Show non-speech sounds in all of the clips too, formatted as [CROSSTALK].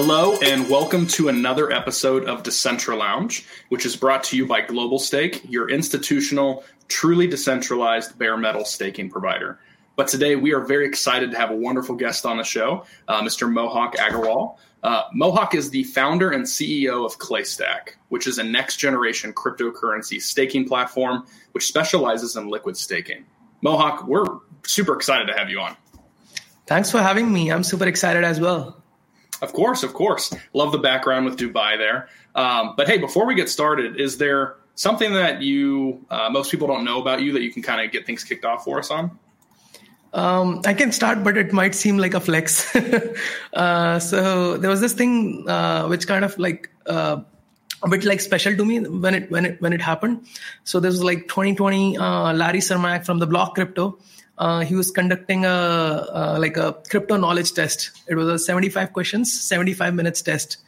Hello, and welcome to another episode of Decentra Lounge, which is brought to you by Global Stake, your institutional, truly decentralized bare metal staking provider. But today we are very excited to have a wonderful guest on the show, uh, Mr. Mohak Agarwal. Uh, Mohak is the founder and CEO of ClayStack, which is a next generation cryptocurrency staking platform which specializes in liquid staking. Mohak, we're super excited to have you on. Thanks for having me. I'm super excited as well. Of course, of course. Love the background with Dubai there. Um, but hey, before we get started, is there something that you uh, most people don't know about you that you can kind of get things kicked off for us on? Um, I can start, but it might seem like a flex. [LAUGHS] uh, so there was this thing uh, which kind of like uh, a bit like special to me when it when it when it happened. So this was like 2020. Uh, Larry Cermak from the Block Crypto uh, he was conducting a uh, like a crypto knowledge test. It was a 75 questions, 75 minutes test.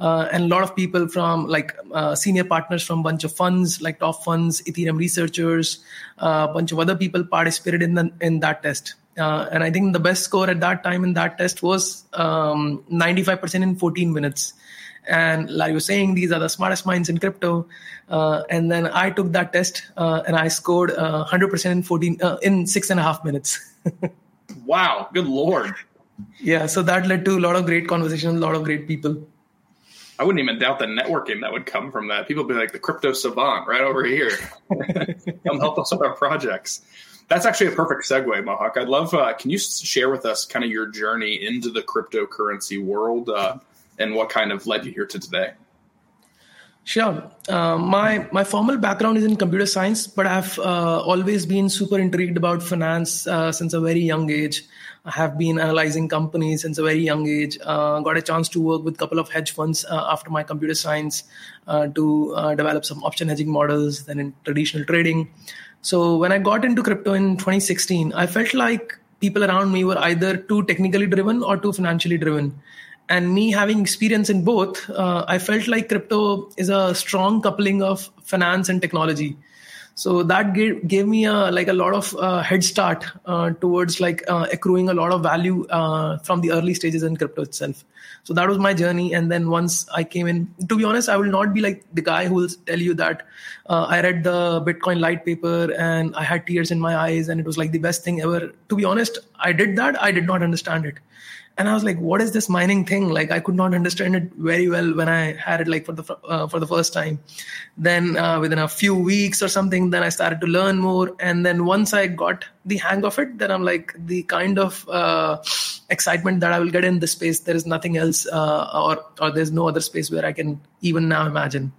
Uh, and a lot of people from like uh, senior partners from a bunch of funds like top funds ethereum researchers uh, a bunch of other people participated in the, in that test uh, and i think the best score at that time in that test was um, 95% in 14 minutes and like you were saying, these are the smartest minds in crypto. Uh, and then I took that test uh, and I scored uh, 100% in 14 uh, in six and a half minutes. [LAUGHS] wow, good lord! Yeah, so that led to a lot of great conversations, a lot of great people. I wouldn't even doubt the networking that would come from that. People be like the crypto savant right over here. [LAUGHS] come help us with our projects. That's actually a perfect segue, Mohak. I'd love. Uh, can you share with us kind of your journey into the cryptocurrency world? Uh, and what kind of led you here to today? Sure. Uh, my my formal background is in computer science, but I've uh, always been super intrigued about finance uh, since a very young age. I have been analyzing companies since a very young age. Uh, got a chance to work with a couple of hedge funds uh, after my computer science uh, to develop some option hedging models, then in traditional trading. So when I got into crypto in 2016, I felt like people around me were either too technically driven or too financially driven and me having experience in both uh, i felt like crypto is a strong coupling of finance and technology. So that gave, gave me a, like a lot of uh, head start uh, towards like uh, accruing a lot of value uh, from the early stages in crypto itself. So that was my journey. And then once i came in to be honest i will not be like the guy who will tell you that uh, i read the bitcoin light paper and i had tears in my eyes and it was like the best thing ever. To be honest i did that. I did not understand it and i was like what is this mining thing? Like i could not understand it very well when i had it like for the uh, for the first time. Then uh, within a few weeks or something then i started to learn more. And then once i got the hang of it then i'm like the kind of uh, excitement that i will get in this space there is nothing else uh, or or there's no other space where i can even now imagine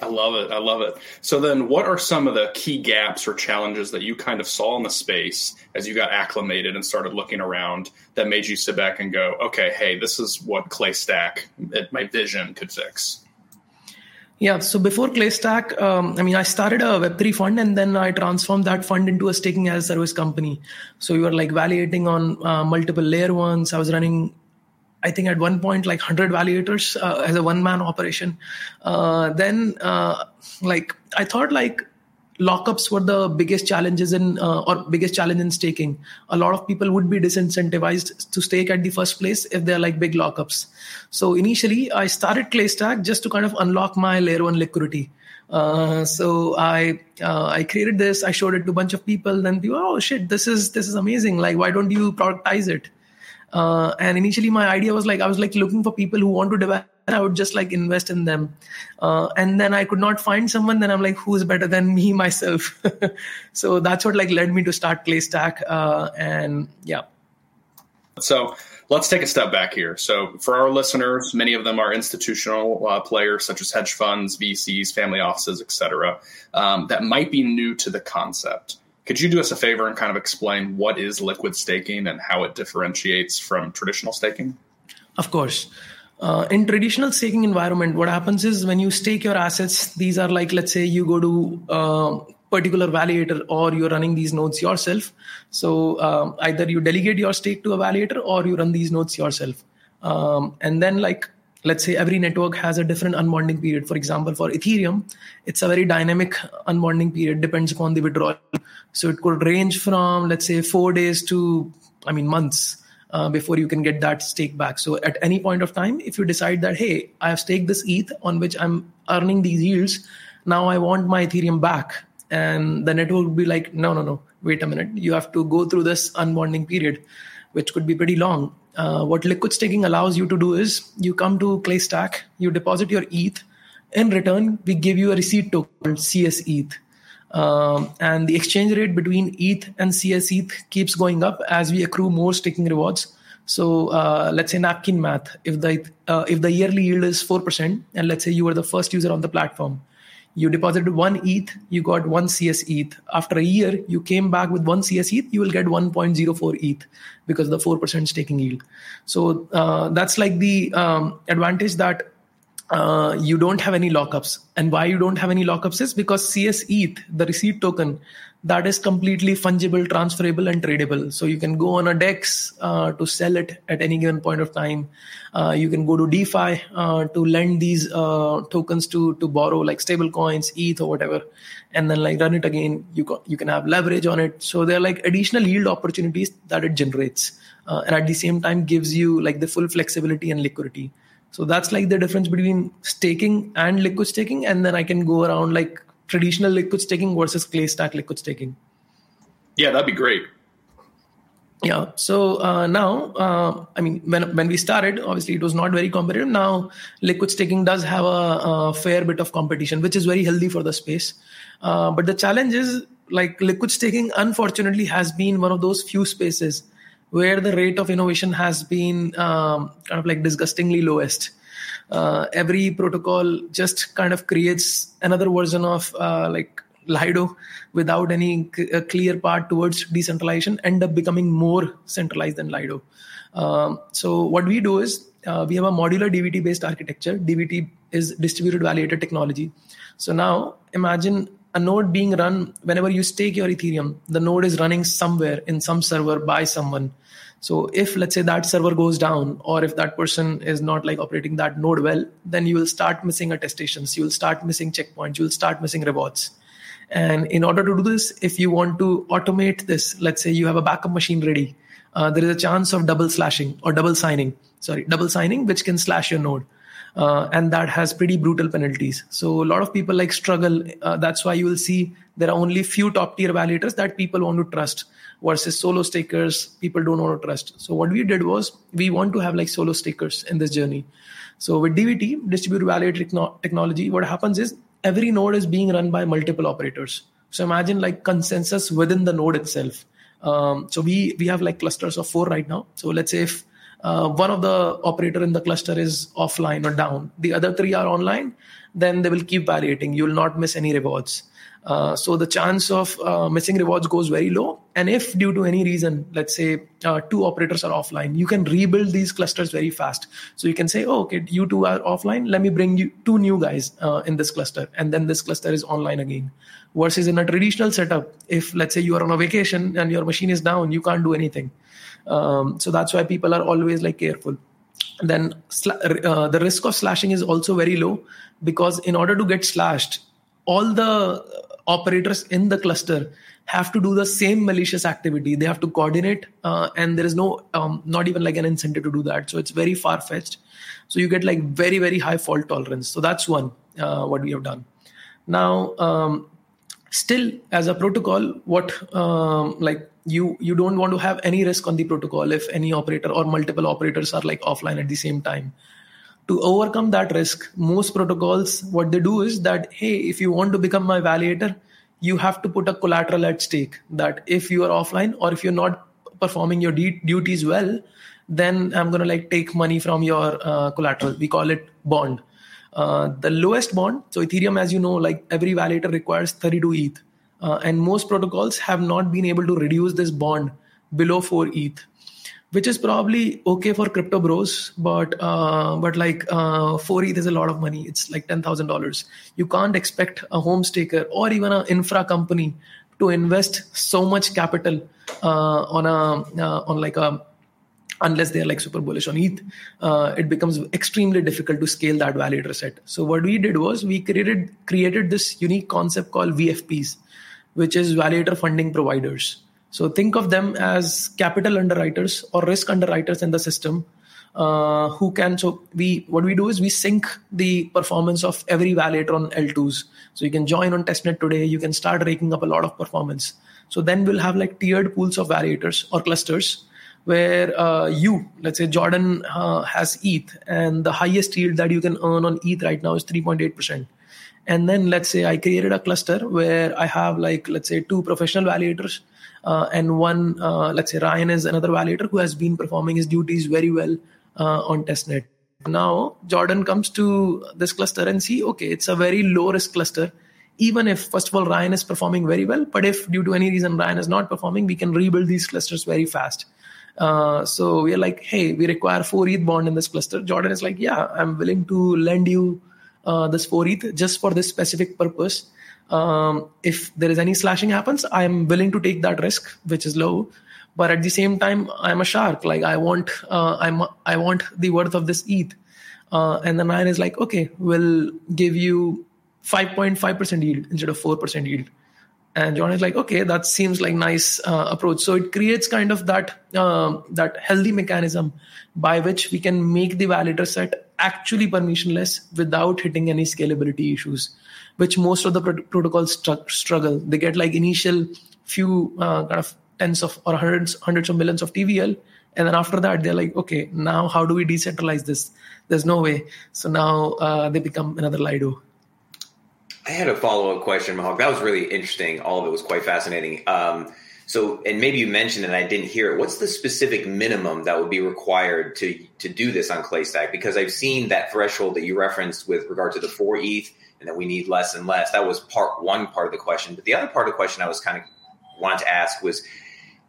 I love it. I love it. So then what are some of the key gaps or challenges that you kind of saw in the space as you got acclimated and started looking around that made you sit back and go, okay, hey, this is what Clay ClayStack, my vision could fix? Yeah, so before ClayStack, um, I mean, I started a Web3 fund and then I transformed that fund into a staking as a service company. So we were like validating on uh, multiple layer ones. I was running I think at one point like 100 validators uh, as a one man operation. Uh, then uh, like I thought like lockups were the biggest challenges in uh, or biggest challenge in staking. A lot of people would be disincentivized to stake at the first place if they're like big lockups. So initially I started ClayStack just to kind of unlock my layer one liquidity. Uh, so I uh, I created this. I showed it to a bunch of people. Then people, oh shit, this is this is amazing. Like, why don't you productize it? Uh, and initially, my idea was like I was like looking for people who want to develop. and I would just like invest in them, uh, and then I could not find someone. Then I'm like, who's better than me [LAUGHS] myself? [LAUGHS] so that's what like led me to start ClayStack, uh, and yeah. So let's take a step back here. So for our listeners, many of them are institutional uh, players such as hedge funds, VCs, family offices, etc., um, that might be new to the concept. Could you do us a favor and kind of explain what is liquid staking and how it differentiates from traditional staking? Of course. Uh, in traditional staking environment, what happens is when you stake your assets, these are like, let's say you go to a uh, particular validator or you're running these nodes yourself. So um, either you delegate your stake to a validator or you run these nodes yourself. Um, and then like let's say every network has a different unbonding period. For example, for Ethereum, it's a very dynamic unbonding period, depends upon the withdrawal. So it could range from, let's say, four days to, I mean, months. uh, before you can get that stake back. So at any point of time, if you decide that, hey, I have staked this ETH on which I'm earning these yields, now I want my Ethereum back. And the network would be like, no, no, no, wait a minute. You have to go through this unbonding period, which could be pretty long. Uh, what liquid staking allows you to do is you come to ClayStack, you deposit your ETH. In return, we give you a receipt token, CS ETH. Um, and the exchange rate between ETH and CS ETH keeps going up as we accrue more staking rewards. So uh, let's say napkin math. If the uh, if the yearly yield is four percent, and let's say you were the first user on the platform, you deposited one ETH, you got one CS ETH. After a year, you came back with one CS ETH, you will get 1.04 ETH because the 4% staking yield. So uh, that's like the um, advantage that uh, you don't have any lockups. And why you don't have any lockups is because CS ETH, the receipt token, that is completely fungible, transferable, and tradable. So you can go on a DEX uh, to sell it at any given point of time. Uh, you can go to DeFi uh, to lend these uh, tokens to to borrow like stable coins, ETH or whatever, and then like run it again. You can, you can have leverage on it. So there are like additional yield opportunities that it generates, and at the same time gives you like the full flexibility and liquidity. So that's like the difference between staking and liquid staking, and then I can go around like traditional liquid staking versus ClayStack liquid staking. Yeah, that'd be great. Yeah. So uh, now, uh, I mean, when when we started, obviously it was not very competitive. Now, liquid staking does have a, a fair bit of competition, which is very healthy for the space. Uh, but the challenge is, like liquid staking, unfortunately, has been one of those few spaces where the rate of innovation has been um, kind of like disgustingly lowest uh, every protocol just kind of creates another version of uh, like Lido without any c- clear path towards decentralization, end up becoming more centralized than Lido. Um, so what we do is uh, we have a modular DVT based architecture. DVT is distributed validator technology. So now imagine a node being run whenever you stake your Ethereum, the node is running somewhere in some server by someone. So if let's say that server goes down, or if that person is not like operating that node well, then you will start missing attestations, you will start missing checkpoints, you will start missing rewards. And in order to do this, if you want to automate this, let's say you have a backup machine ready, uh, there is a chance of double slashing or double signing. Sorry, double signing, which can slash your node. Uh, and that has pretty brutal penalties. So a lot of people like struggle. Uh, that's why you will see there are only few top tier validators that people want to trust versus solo stakers. People don't want to trust. So what we did was we want to have like solo stakers in this journey. So with dvt distributed validator technology what happens is every node is being run by multiple operators. So imagine like consensus within the node itself. Um, so we we have like clusters of four right now. So let's say if uh, one of the operator in the cluster is offline or down the other three are online then they will keep validating you will not miss any rewards uh, so the chance of uh, missing rewards goes very low. And if due to any reason, let's say uh, two operators are offline, you can rebuild these clusters very fast. So you can say, oh, okay, you two are offline. Let me bring you two new guys uh, in this cluster. And then this cluster is online again. Versus in a traditional setup, if let's say you are on a vacation and your machine is down, you can't do anything. Um, so that's why people are always like careful. then uh, the risk of slashing is also very low because in order to get slashed, all the operators in the cluster have to do the same malicious activity. They have to coordinate uh, and there is no um, not even like an incentive to do that. So it's very far fetched so you get like very very high fault tolerance. So that's one uh, what we have done. Now um, still as a protocol what um, like you you don't want to have any risk on the protocol if any operator or multiple operators are like offline at the same time. To overcome that risk most protocols what they do is that hey if you want to become my validator you have to put a collateral at stake that if you are offline or if you're not performing your de- duties well then i'm going to like take money from your uh, collateral. We call it bond uh, the lowest bond so ethereum as you know like every validator requires 32 eth uh, and most protocols have not been able to reduce this bond below 4 eth which is probably okay for crypto bros, but uh, but like uh, four ETH is a lot of money. It's like ten thousand dollars. You can't expect a home staker or even an infra company to invest so much capital uh, on a on like a unless they're like super bullish on ETH, uh, it becomes extremely difficult to scale that validator set. So what we did was we created created this unique concept called VFPs, which is validator funding providers. So think of them as capital underwriters or risk underwriters in the system uh, who can so we what we do is we sync the performance of every validator on l2s so you can join on testnet today you can start raking up a lot of performance so then we'll have like tiered pools of validators or clusters where uh, you let's say jordan uh, has eth and the highest yield that you can earn on eth right now is 3.8% and then let's say i created a cluster where i have like let's say two professional validators uh, and one uh, let's say ryan is another validator who has been performing his duties very well uh, on testnet. Now Jordan comes to this cluster and see, okay, it's a very low risk cluster. Even if first of all Ryan is performing very well, but if due to any reason Ryan is not performing, we can rebuild these clusters very fast. Uh, so we are like, hey, we require four ETH bond in this cluster. Jordan is like, yeah, I'm willing to lend you uh, this four ETH just for this specific purpose. Um, if there is any slashing happens, I'm willing to take that risk, which is low but at the same time i'm a shark like i want uh, i'm i want the worth of this eth uh, and the nine is like okay we'll give you 5.5% yield instead of 4% yield and john is like okay that seems like nice uh, approach. So it creates kind of that uh, that healthy mechanism by which we can make the validator set actually permissionless without hitting any scalability issues which most of the pro- protocols str- struggle. They get like initial few uh, kind of tens of or hundreds hundreds of millions of tvl and then after that they're like okay now how do we decentralize this? There's no way. So now uh, they become another lido i had a follow-up question Mohak that was really interesting. All of it was quite fascinating. Um, so and maybe you mentioned and i didn't hear it. What's the specific minimum that would be required to to do this on claystack because i've seen that threshold that you referenced with regard to the 4 eth and that we need less and less. That was part one part of the question. But the other part of the question i was kind of wanted to ask was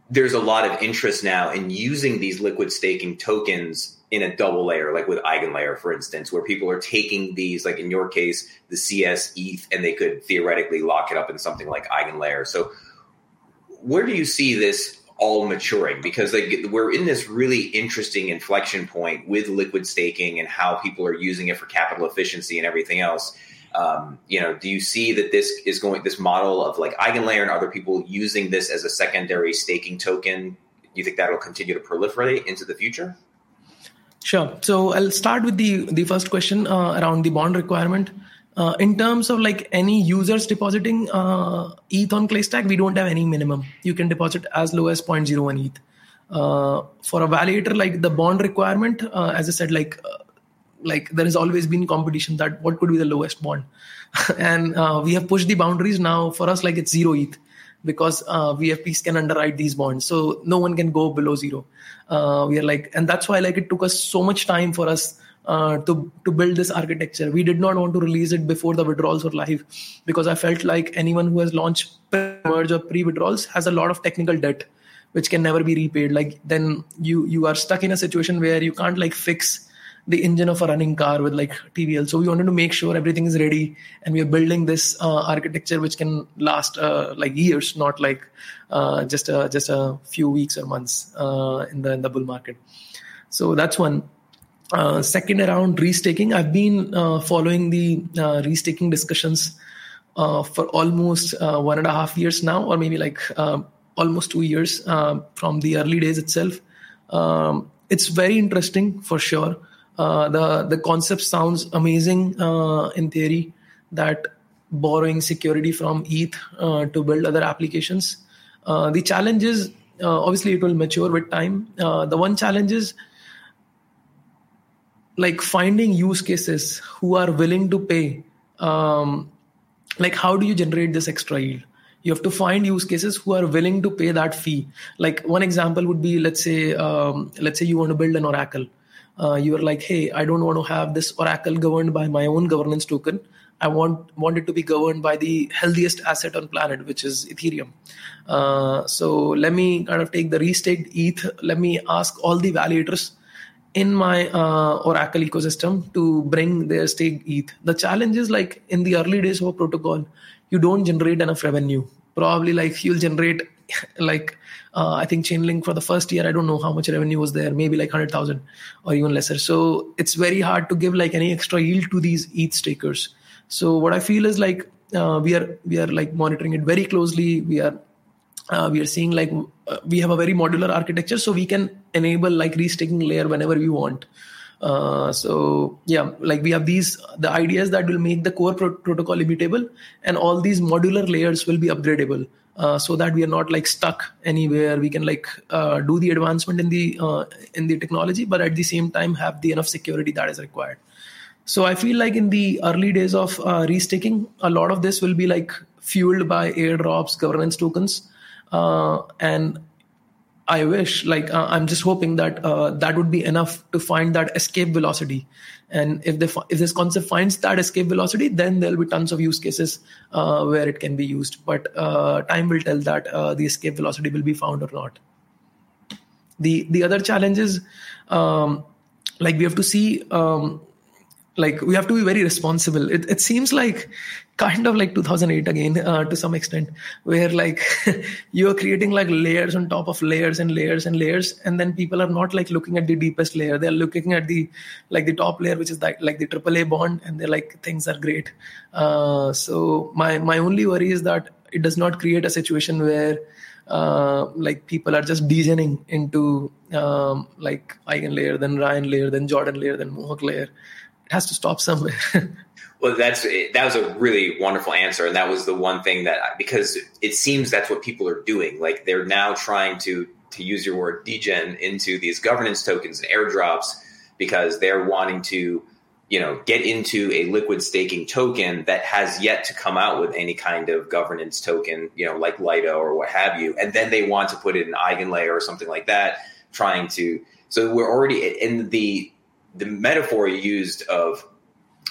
there's a lot of interest now in using these liquid staking tokens in a double layer, like with EigenLayer, for instance, where people are taking these, like in your case, the CS ETH, and they could theoretically lock it up in something like EigenLayer. So, where do you see this all maturing? Because like, we're in this really interesting inflection point with liquid staking and how people are using it for capital efficiency and everything else. Um, you know, do you see that this is going this model of like EigenLayer and other people using this as a secondary staking token? Do you think that will continue to proliferate into the future? Sure. So I'll start with the the first question uh, around the bond requirement. Uh, in terms of like any users depositing uh, ETH on ClayStack, we don't have any minimum. You can deposit as low as 0.01 ETH. Uh, for a validator, like the bond requirement, uh, as I said, like uh, like there has always been competition that what could be the lowest bond [LAUGHS] and uh, we have pushed the boundaries now for us like it's zero eth because uh, vfps can underwrite these bonds. So no one can go below zero. Uh, we are like and that's why like it took us so much time for us uh, to to build this architecture. We did not want to release it before the withdrawals were live because i felt like anyone who has launched merge or pre withdrawals has a lot of technical debt which can never be repaid. Like then you you are stuck in a situation where you can't like fix the engine of a running car with like TVL. So we wanted to make sure everything is ready, and we are building this uh, architecture which can last uh, like years, not like uh, just a, just a few weeks or months uh, in the in the bull market. So that's one. Uh, second, around restaking, I've been uh, following the restaking discussions for almost one and a half years now, or maybe like almost two years from the early days itself. Um, it's very interesting for sure. Uh, the the concept sounds amazing uh, in theory that borrowing security from ETH uh, to build other applications. Uh, the challenge is uh, obviously it will mature with time. the one challenge is like finding use cases who are willing to pay. Um, like how do you generate this extra yield? you have to find use cases who are willing to pay that fee like one example would be let's say um, let's say you want to build an oracle uh, you are like, hey, I don't want to have this Oracle governed by my own governance token. I want want it to be governed by the healthiest asset on planet, which is Ethereum. Uh, so let me kind of take the restaked ETH. Let me ask all the validators in my uh, Oracle ecosystem to bring their staked ETH. The challenge is like in the early days of a protocol, you don't generate enough revenue. Probably like you'll generate [LAUGHS] like uh, I think Chainlink for the first year, I don't know how much revenue was there, maybe like 100,000 or even lesser. So it's very hard to give like any extra yield to these ETH stakers. So what I feel is like uh, we are we are like monitoring it very closely. We are uh, we are seeing like uh, we have a very modular architecture so we can enable like restaking layer whenever we want uh, so yeah like we have these the ideas that will make the core pro- protocol immutable and all these modular layers will be upgradable uh, so that we are not like stuck anywhere. We can like uh, do the advancement in the uh, in the technology but at the same time have the enough security that is required. So i feel like in the early days of uh, restaking a lot of this will be like fueled by airdrops governance tokens uh, and I wish, like, uh, I'm just hoping that uh, that would be enough to find that escape velocity. And if the if this concept finds that escape velocity, then there'll be tons of use cases uh, where it can be used. But uh, time will tell that uh, the escape velocity will be found or not. The the other challenge is, um, like, we have to see um, like we have to be very responsible. It, it seems like kind of like 2008 again uh, to some extent where like [LAUGHS] you're creating like layers on top of layers and layers and layers and then people are not like looking at the deepest layer. They're looking at the like the top layer which is like like the aaa bond and they're like things are great. Uh, so my my only worry is that it does not create a situation where uh, like people are just degening into um, like Eigenlayer, then Ryan layer, then Jordan layer, then Mohak layer it has to stop somewhere. [LAUGHS] well, that's that was a really wonderful answer, and that was the one thing that because it seems that's what people are doing. Like they're now trying to to use your word degen into these governance tokens and airdrops because they're wanting to you know get into a liquid staking token that has yet to come out with any kind of governance token you know like lido or what have you and then they want to put it in eigenlayer or something like that trying to so we're already in the the metaphor you used of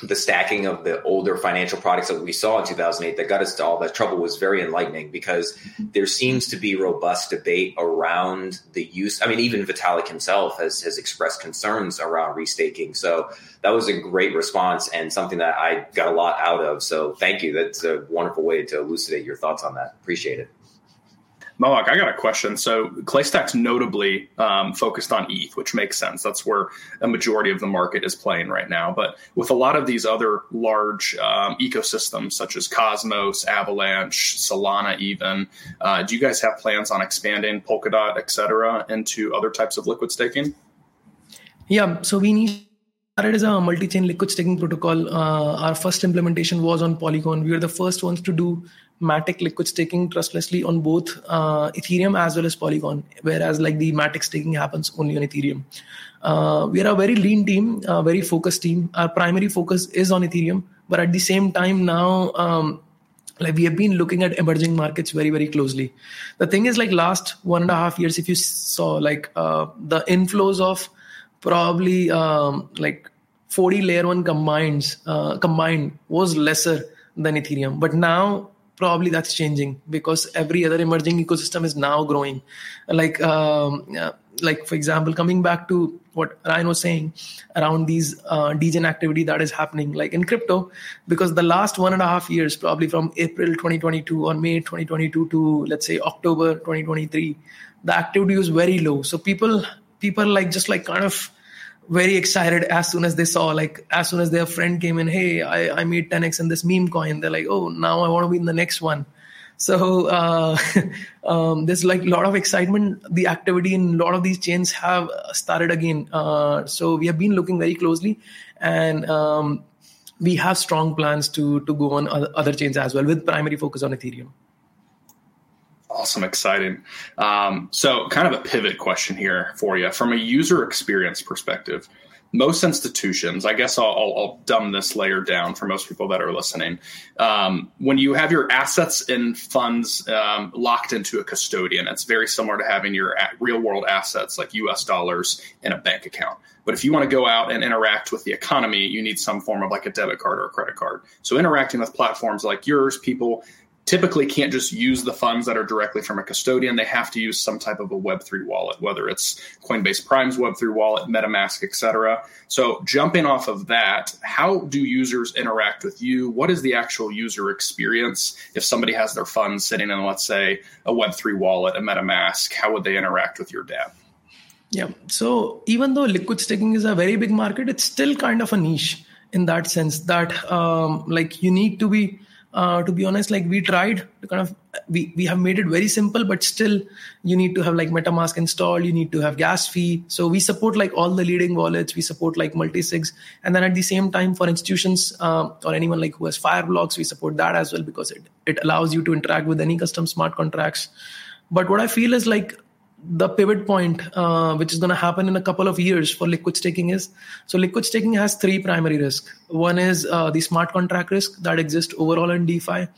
the stacking of the older financial products that we saw in 2008 that got us to all that trouble was very enlightening because there seems to be robust debate around the use. I mean, even Vitalik himself has, has expressed concerns around restaking. So that was a great response and something that I got a lot out of. So thank you. That's a wonderful way to elucidate your thoughts on that. Appreciate it. Mohak, I got a question. So ClayStack's notably um, focused on ETH, which makes sense. That's where a majority of the market is playing right now. But with a lot of these other large um, ecosystems, such as Cosmos, Avalanche, Solana, even, uh, do you guys have plans on expanding Polkadot, et cetera, into other types of liquid staking? Yeah. So we started as a multi-chain liquid staking protocol. Uh, our first implementation was on Polygon. We were the first ones to do Matic liquid staking trustlessly on both uh, Ethereum as well as Polygon, whereas like the Matic staking happens only on Ethereum. Uh, we are a very lean team, a very focused team. Our primary focus is on Ethereum, but at the same time now, um, like we have been looking at emerging markets very very closely. The thing is, like last one and a half years, if you saw like uh, the inflows of probably um, like 40 layer one combines uh, combined was lesser than Ethereum. But now probably that's changing because every other emerging ecosystem is now growing. Like um, like for example, coming back to what Ryan was saying around these uh, activity that is happening, like in crypto, because the last one and a half years, probably from April 2022 or May 2022 to let's say October 2023, the activity was very low. So people people like just like kind of very excited as soon as they saw like as soon as their friend came in hey i, I made 10x in this meme coin. They're like oh now i want to be in the next one. So uh, [LAUGHS] um, there's like a lot of excitement. The activity in a lot of these chains have started again. Uh, so we have been looking very closely and um, we have strong plans to to go on other chains as well with primary focus on ethereum Awesome, exciting. Um, so, kind of a pivot question here for you from a user experience perspective. Most institutions, I guess I'll, I'll, I'll dumb this layer down for most people that are listening. Um, when you have your assets and funds um, locked into a custodian, it's very similar to having your real world assets like US dollars in a bank account. But if you want to go out and interact with the economy, you need some form of like a debit card or a credit card. So interacting with platforms like yours, people typically can't just use the funds that are directly from a custodian. They have to use some type of a Web3 wallet, whether it's Coinbase Prime's Web3 wallet, MetaMask, etc. So, jumping off of that, how do users interact with you? What is the actual user experience if somebody has their funds sitting in, let's say, a Web3 wallet, a MetaMask? How would they interact with your dApp? Yeah. So, even though liquid staking is a very big market, it's still kind of a niche in that sense that, um, like, you need to be uh, to be honest, like we tried to kind of we we have made it very simple, but still you need to have like MetaMask installed. You need to have gas fee. So we support like all the leading wallets. We support like multi-sigs, and then at the same time for institutions uh, or anyone like who has Fireblocks, we support that as well because it it allows you to interact with any custom smart contracts. But what I feel is like the pivot point, uh, which is going to happen in a couple of years for liquid staking, is so liquid staking has three primary risks. One is uh, the smart contract risk that exists overall in DeFi.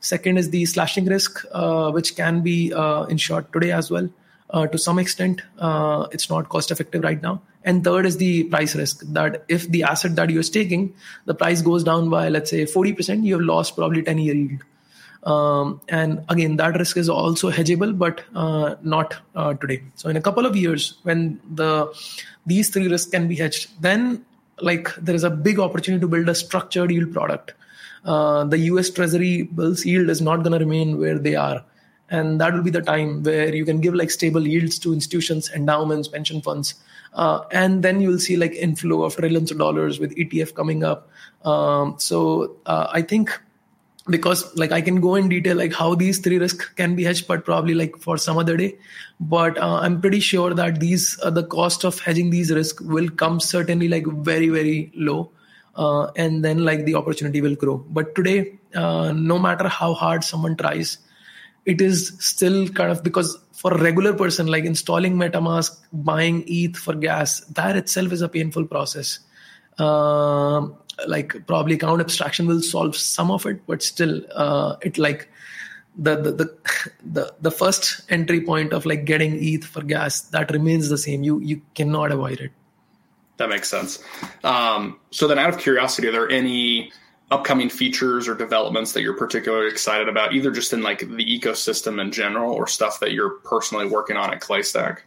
Second is the slashing risk, uh, which can be uh, insured today as well. Uh, to some extent, uh, it's not cost effective right now. And third is the price risk that if the asset that you're staking, the price goes down by, let's say, 40%, you have lost probably 10 year yield. Um, and again, that risk is also hedgeable, but uh, not uh, today. So in a couple of years, when the these three risks can be hedged, then like there is a big opportunity to build a structured yield product. Uh, the U.S. Treasury bills yield is not going to remain where they are, and that will be the time where you can give like stable yields to institutions, endowments, pension funds, uh, and then you will see like inflow of trillions of dollars with ETF coming up. Um, so uh, I think because like i can go in detail like how these three risks can be hedged but probably like for some other day. But uh, i'm pretty sure that these uh, the cost of hedging these risks will come certainly like very very low uh, and then like the opportunity will grow. But today uh, no matter how hard someone tries it is still kind of because for a regular person like installing metamask buying eth for gas that itself is a painful process. Um, like probably account abstraction will solve some of it but still uh, it like the, the the the the first entry point of like getting ETH for gas that remains the same. You you cannot avoid it. That makes sense. Um, so then, out of curiosity, are there any upcoming features or developments that you're particularly excited about, either just in like the ecosystem in general, or stuff that you're personally working on at ClayStack?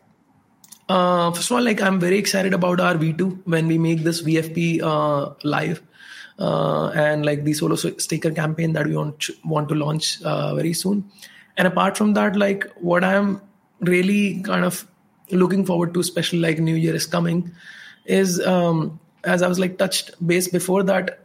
Uh, first of all, like I'm very excited about our V2 when we make this VFP uh, live. Uh, and like the solo staker campaign that we want want to launch uh, very soon. And apart from that, like what I'm really kind of looking forward to, especially like New Year is coming, is um, as I was like touched base before that,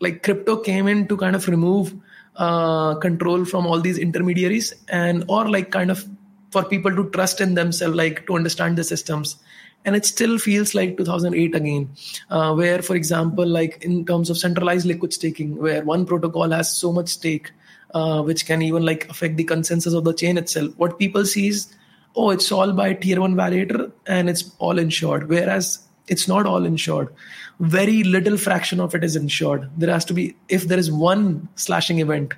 like crypto came in to kind of remove uh, control from all these intermediaries and or like kind of for people to trust in themselves, like to understand the systems. And it still feels like 2008 again, uh, where, for example, like in terms of centralized liquid staking, where one protocol has so much stake, uh, which can even like affect the consensus of the chain itself. What people see is, oh, it's all by tier one validator and it's all insured, whereas it's not all insured. Very little fraction of it is insured. There has to be, if there is one slashing event,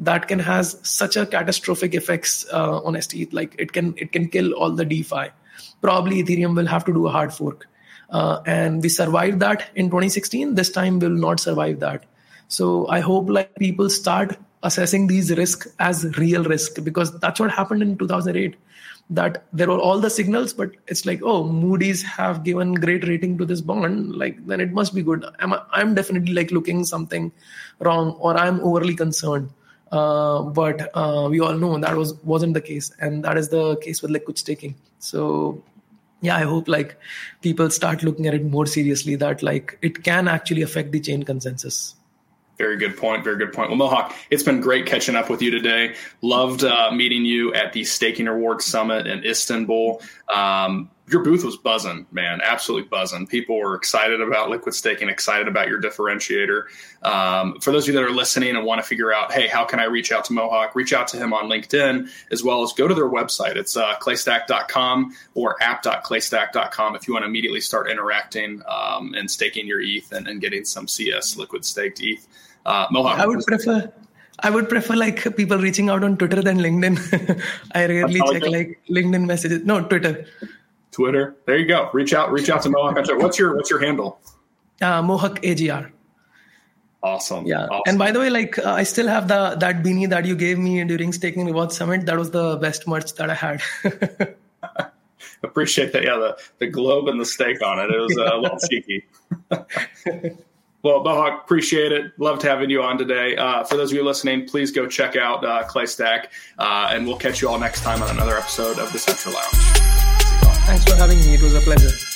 that can has such a catastrophic effects uh, on ST. Like it can it can kill all the DeFi. Probably Ethereum will have to do a hard fork, uh, and we survived that in 2016. This time we will not survive that. So I hope like people start assessing these risks as real risk because that's what happened in 2008 that there were all the signals but it's like oh moody's have given great rating to this bond like then it must be good i'm, I'm definitely like looking something wrong or i'm overly concerned uh, but uh, we all know that was wasn't the case, and that is the case with liquid staking. So yeah, I hope like people start looking at it more seriously. That like it can actually affect the chain consensus. Very good point. Very good point. Well, Mohak, it's been great catching up with you today. Loved uh, meeting you at the Staking Rewards Summit in Istanbul. Um, your booth was buzzing, man, absolutely buzzing. People were excited about liquid staking, excited about your differentiator. Um, for those of you that are listening and want to figure out, hey, how can I reach out to Mohak? Reach out to him on LinkedIn as well as go to their website. It's uh, claystack.com or app.claystack.com if you want to immediately start interacting um, and staking your ETH and, and, getting some CS liquid staked ETH. Uh, Mohak, I would prefer. I would prefer like people reaching out on Twitter than LinkedIn. [LAUGHS] I rarely check like LinkedIn messages. No, Twitter. Twitter. There you go. Reach out. Reach out to Mohak. What's your What's your handle? Uh, Mohak AGR. Awesome. Yeah. Awesome. And by the way, like uh, I still have the that beanie that you gave me during Staking Rewards Summit. That was the best merch that I had. [LAUGHS] Appreciate that. Yeah, the the globe and the stake on it. It was uh, a little cheeky. [LAUGHS] Well, Mohak, appreciate it. Loved having you on today. Uh, for those of you listening, please go check out uh, ClayStack, uh, and we'll catch you all next time on another episode of Decentra Lounge. Thanks for having me. It was a pleasure.